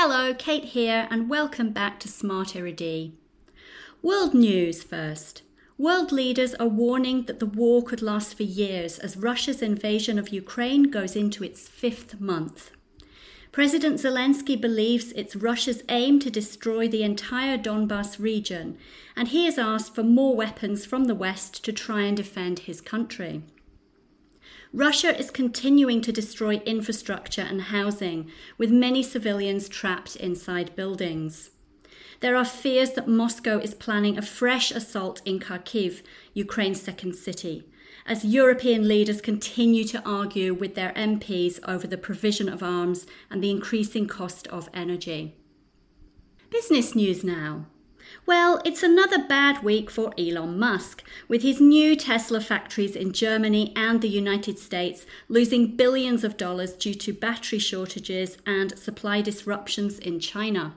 Hello, Cate here, and welcome back to Smart Erudit. World news first. World leaders are warning that the war could last for years as Russia's invasion of Ukraine goes into its fifth month. President Zelensky believes it's Russia's aim to destroy the entire Donbas region, and he has asked for more weapons from the West to try and defend his country. Russia is continuing to destroy infrastructure and housing, with many civilians trapped inside buildings. There are fears that Moscow is planning a fresh assault in Kharkiv, Ukraine's second city, as European leaders continue to argue with their MPs over the provision of arms and the increasing cost of energy. Business news now. Well, it's another bad week for Elon Musk, with his new Tesla factories in Germany and the United States losing billions of dollars due to battery shortages and supply disruptions in China.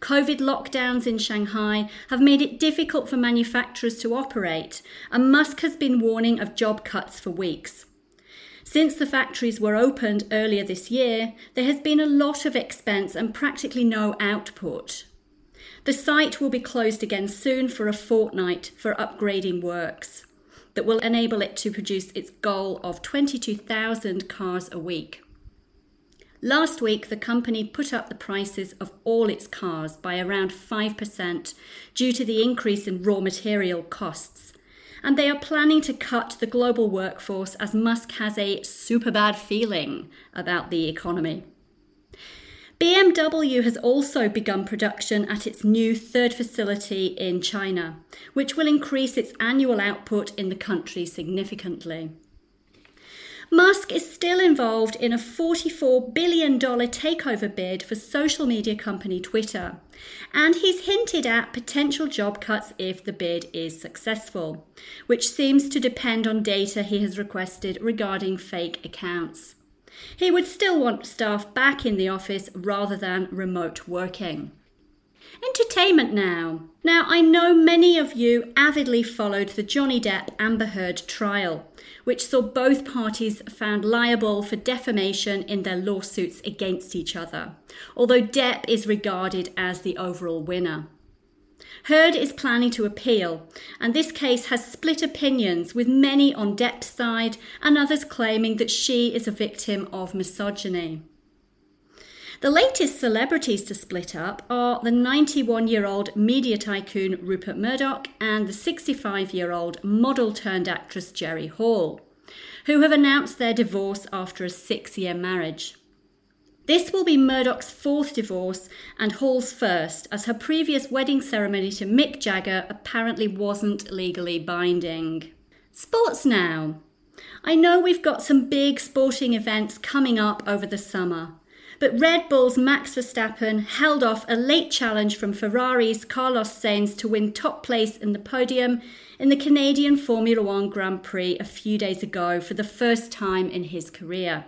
COVID lockdowns in Shanghai have made it difficult for manufacturers to operate, and Musk has been warning of job cuts for weeks. Since the factories were opened earlier this year, there has been a lot of expense and practically no output. The site will be closed again soon for a fortnight for upgrading works that will enable it to produce its goal of 22,000 cars a week. Last week, the company put up the prices of all its cars by around 5% due to the increase in raw material costs. And they are planning to cut the global workforce as Musk has a super bad feeling about the economy. BMW has also begun production at its new third facility in China, which will increase its annual output in the country significantly. Musk is still involved in a $44 billion takeover bid for social media company Twitter, and he's hinted at potential job cuts if the bid is successful, which seems to depend on data he has requested regarding fake accounts. He would still want staff back in the office rather than remote working. Entertainment now. Now, I know many of you avidly followed the Johnny Depp Amber Heard trial, which saw both parties found liable for defamation in their lawsuits against each other, although Depp is regarded as the overall winner. Heard is planning to appeal, and this case has split opinions, with many on Depp's side and others claiming that she is a victim of misogyny. The latest celebrities to split up are the 91 year old media tycoon Rupert Murdoch and the 65 year old model turned actress Jerry Hall, who have announced their divorce after a six year marriage. This will be Murdoch's fourth divorce and Hall's first, as her previous wedding ceremony to Mick Jagger apparently wasn't legally binding. Sports now. I know we've got some big sporting events coming up over the summer, but Red Bull's Max Verstappen held off a late challenge from Ferrari's Carlos Sainz to win top place in the podium in the Canadian Formula One Grand Prix a few days ago for the first time in his career.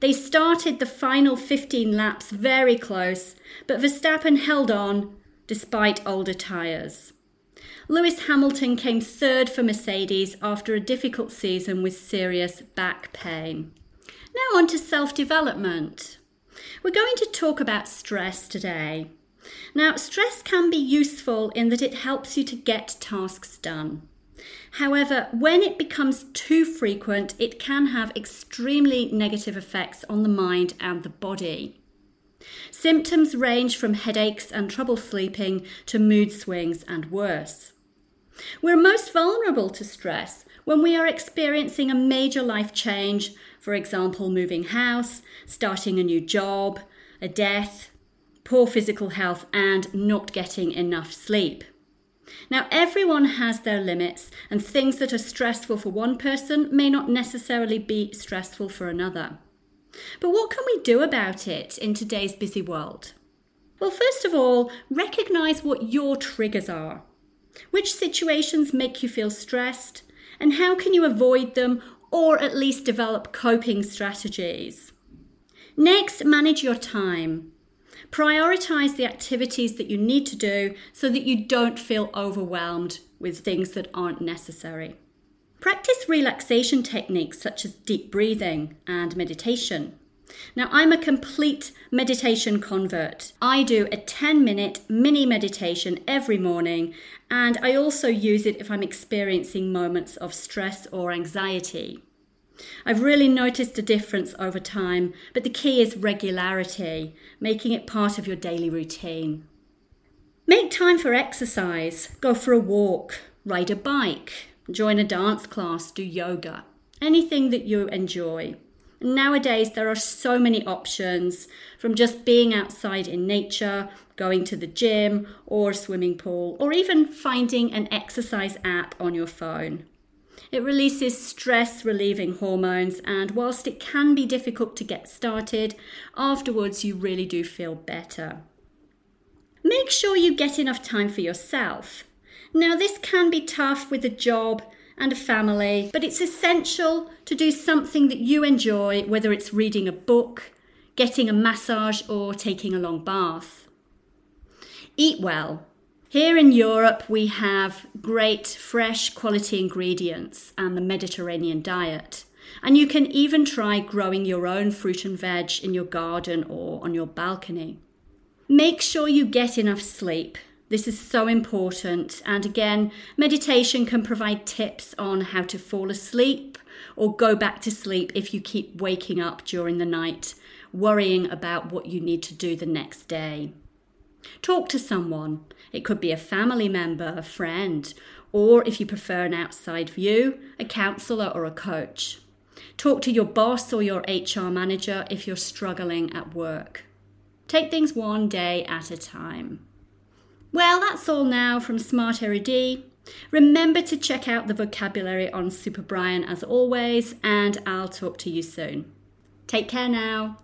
They started the final 15 laps very close, but Verstappen held on despite older tyres. Lewis Hamilton came third for Mercedes after a difficult season with serious back pain. Now, on to self development. We're going to talk about stress today. Now, stress can be useful in that it helps you to get tasks done. However, when it becomes too frequent, it can have extremely negative effects on the mind and the body. Symptoms range from headaches and trouble sleeping to mood swings and worse. We're most vulnerable to stress when we are experiencing a major life change, for example, moving house, starting a new job, a death, poor physical health, and not getting enough sleep. Now, everyone has their limits, and things that are stressful for one person may not necessarily be stressful for another. But what can we do about it in today's busy world? Well, first of all, recognize what your triggers are. Which situations make you feel stressed, and how can you avoid them or at least develop coping strategies? Next, manage your time. Prioritize the activities that you need to do so that you don't feel overwhelmed with things that aren't necessary. Practice relaxation techniques such as deep breathing and meditation. Now, I'm a complete meditation convert. I do a 10 minute mini meditation every morning, and I also use it if I'm experiencing moments of stress or anxiety. I've really noticed a difference over time, but the key is regularity, making it part of your daily routine. Make time for exercise. Go for a walk, ride a bike, join a dance class, do yoga, anything that you enjoy. Nowadays, there are so many options from just being outside in nature, going to the gym or swimming pool, or even finding an exercise app on your phone. It releases stress relieving hormones, and whilst it can be difficult to get started, afterwards you really do feel better. Make sure you get enough time for yourself. Now, this can be tough with a job and a family, but it's essential to do something that you enjoy, whether it's reading a book, getting a massage, or taking a long bath. Eat well. Here in Europe, we have great fresh quality ingredients and the Mediterranean diet. And you can even try growing your own fruit and veg in your garden or on your balcony. Make sure you get enough sleep. This is so important. And again, meditation can provide tips on how to fall asleep or go back to sleep if you keep waking up during the night, worrying about what you need to do the next day. Talk to someone. It could be a family member, a friend, or if you prefer an outside view, a counsellor or a coach. Talk to your boss or your HR manager if you're struggling at work. Take things one day at a time. Well, that's all now from Smart Erudit. Remember to check out the vocabulary on Super Brian as always, and I'll talk to you soon. Take care now.